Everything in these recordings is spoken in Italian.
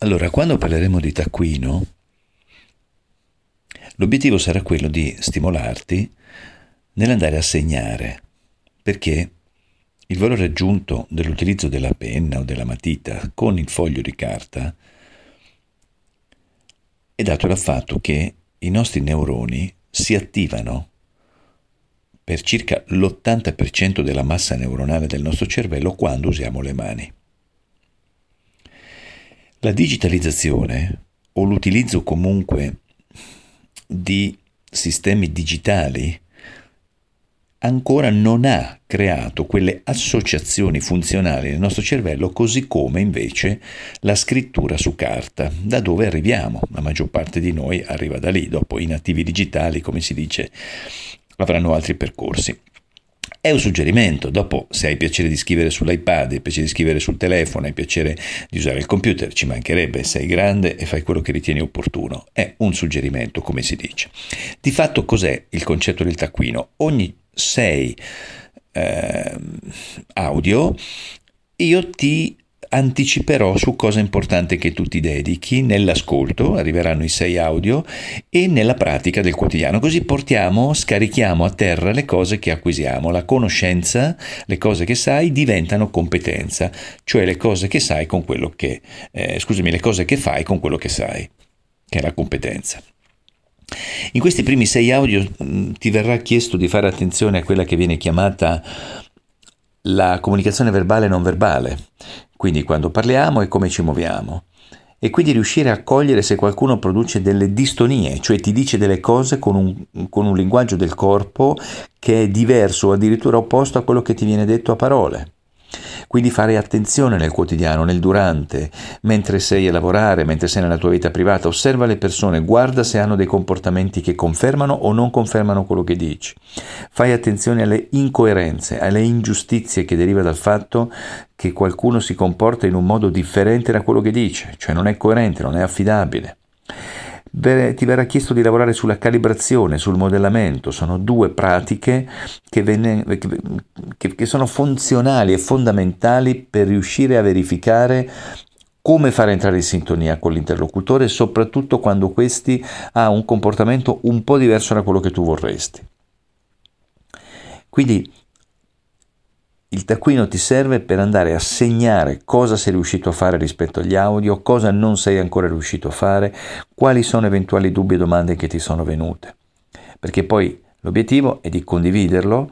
Allora, quando parleremo di taccuino, l'obiettivo sarà quello di stimolarti nell'andare a segnare, perché il valore aggiunto dell'utilizzo della penna o della matita con il foglio di carta è dato dal fatto che i nostri neuroni si attivano per circa l'80% della massa neuronale del nostro cervello quando usiamo le mani. La digitalizzazione o l'utilizzo comunque di sistemi digitali ancora non ha creato quelle associazioni funzionali nel nostro cervello così come invece la scrittura su carta, da dove arriviamo. La maggior parte di noi arriva da lì, dopo i nativi digitali, come si dice, avranno altri percorsi. È un suggerimento, dopo se hai piacere di scrivere sull'iPad, hai piacere di scrivere sul telefono, hai piacere di usare il computer, ci mancherebbe, sei grande e fai quello che ritieni opportuno. È un suggerimento, come si dice. Di fatto cos'è il concetto del taccuino? Ogni sei eh, audio io ti anticiperò su cosa importante che tu ti dedichi nell'ascolto, arriveranno i sei audio, e nella pratica del quotidiano. Così portiamo, scarichiamo a terra le cose che acquisiamo. La conoscenza, le cose che sai diventano competenza, cioè le cose che sai con quello che, eh, scusami, le cose che fai con quello che sai, che è la competenza. In questi primi sei audio mm, ti verrà chiesto di fare attenzione a quella che viene chiamata la comunicazione verbale e non verbale, quindi quando parliamo e come ci muoviamo. E quindi riuscire a cogliere se qualcuno produce delle distonie, cioè ti dice delle cose con un, con un linguaggio del corpo che è diverso o addirittura opposto a quello che ti viene detto a parole. Quindi fare attenzione nel quotidiano, nel durante, mentre sei a lavorare, mentre sei nella tua vita privata, osserva le persone, guarda se hanno dei comportamenti che confermano o non confermano quello che dici. Fai attenzione alle incoerenze, alle ingiustizie che deriva dal fatto che qualcuno si comporta in un modo differente da quello che dice, cioè non è coerente, non è affidabile ti verrà chiesto di lavorare sulla calibrazione, sul modellamento, sono due pratiche che, venne, che, che sono funzionali e fondamentali per riuscire a verificare come fare entrare in sintonia con l'interlocutore, soprattutto quando questi ha un comportamento un po' diverso da quello che tu vorresti. Quindi il taccuino ti serve per andare a segnare cosa sei riuscito a fare rispetto agli audio, cosa non sei ancora riuscito a fare, quali sono eventuali dubbi e domande che ti sono venute. Perché poi l'obiettivo è di condividerlo,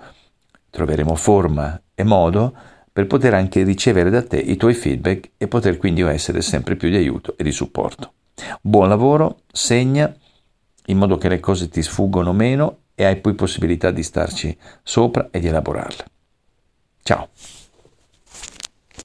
troveremo forma e modo per poter anche ricevere da te i tuoi feedback e poter quindi essere sempre più di aiuto e di supporto. Buon lavoro, segna in modo che le cose ti sfuggono meno e hai poi possibilità di starci sopra e di elaborarle. Tchau.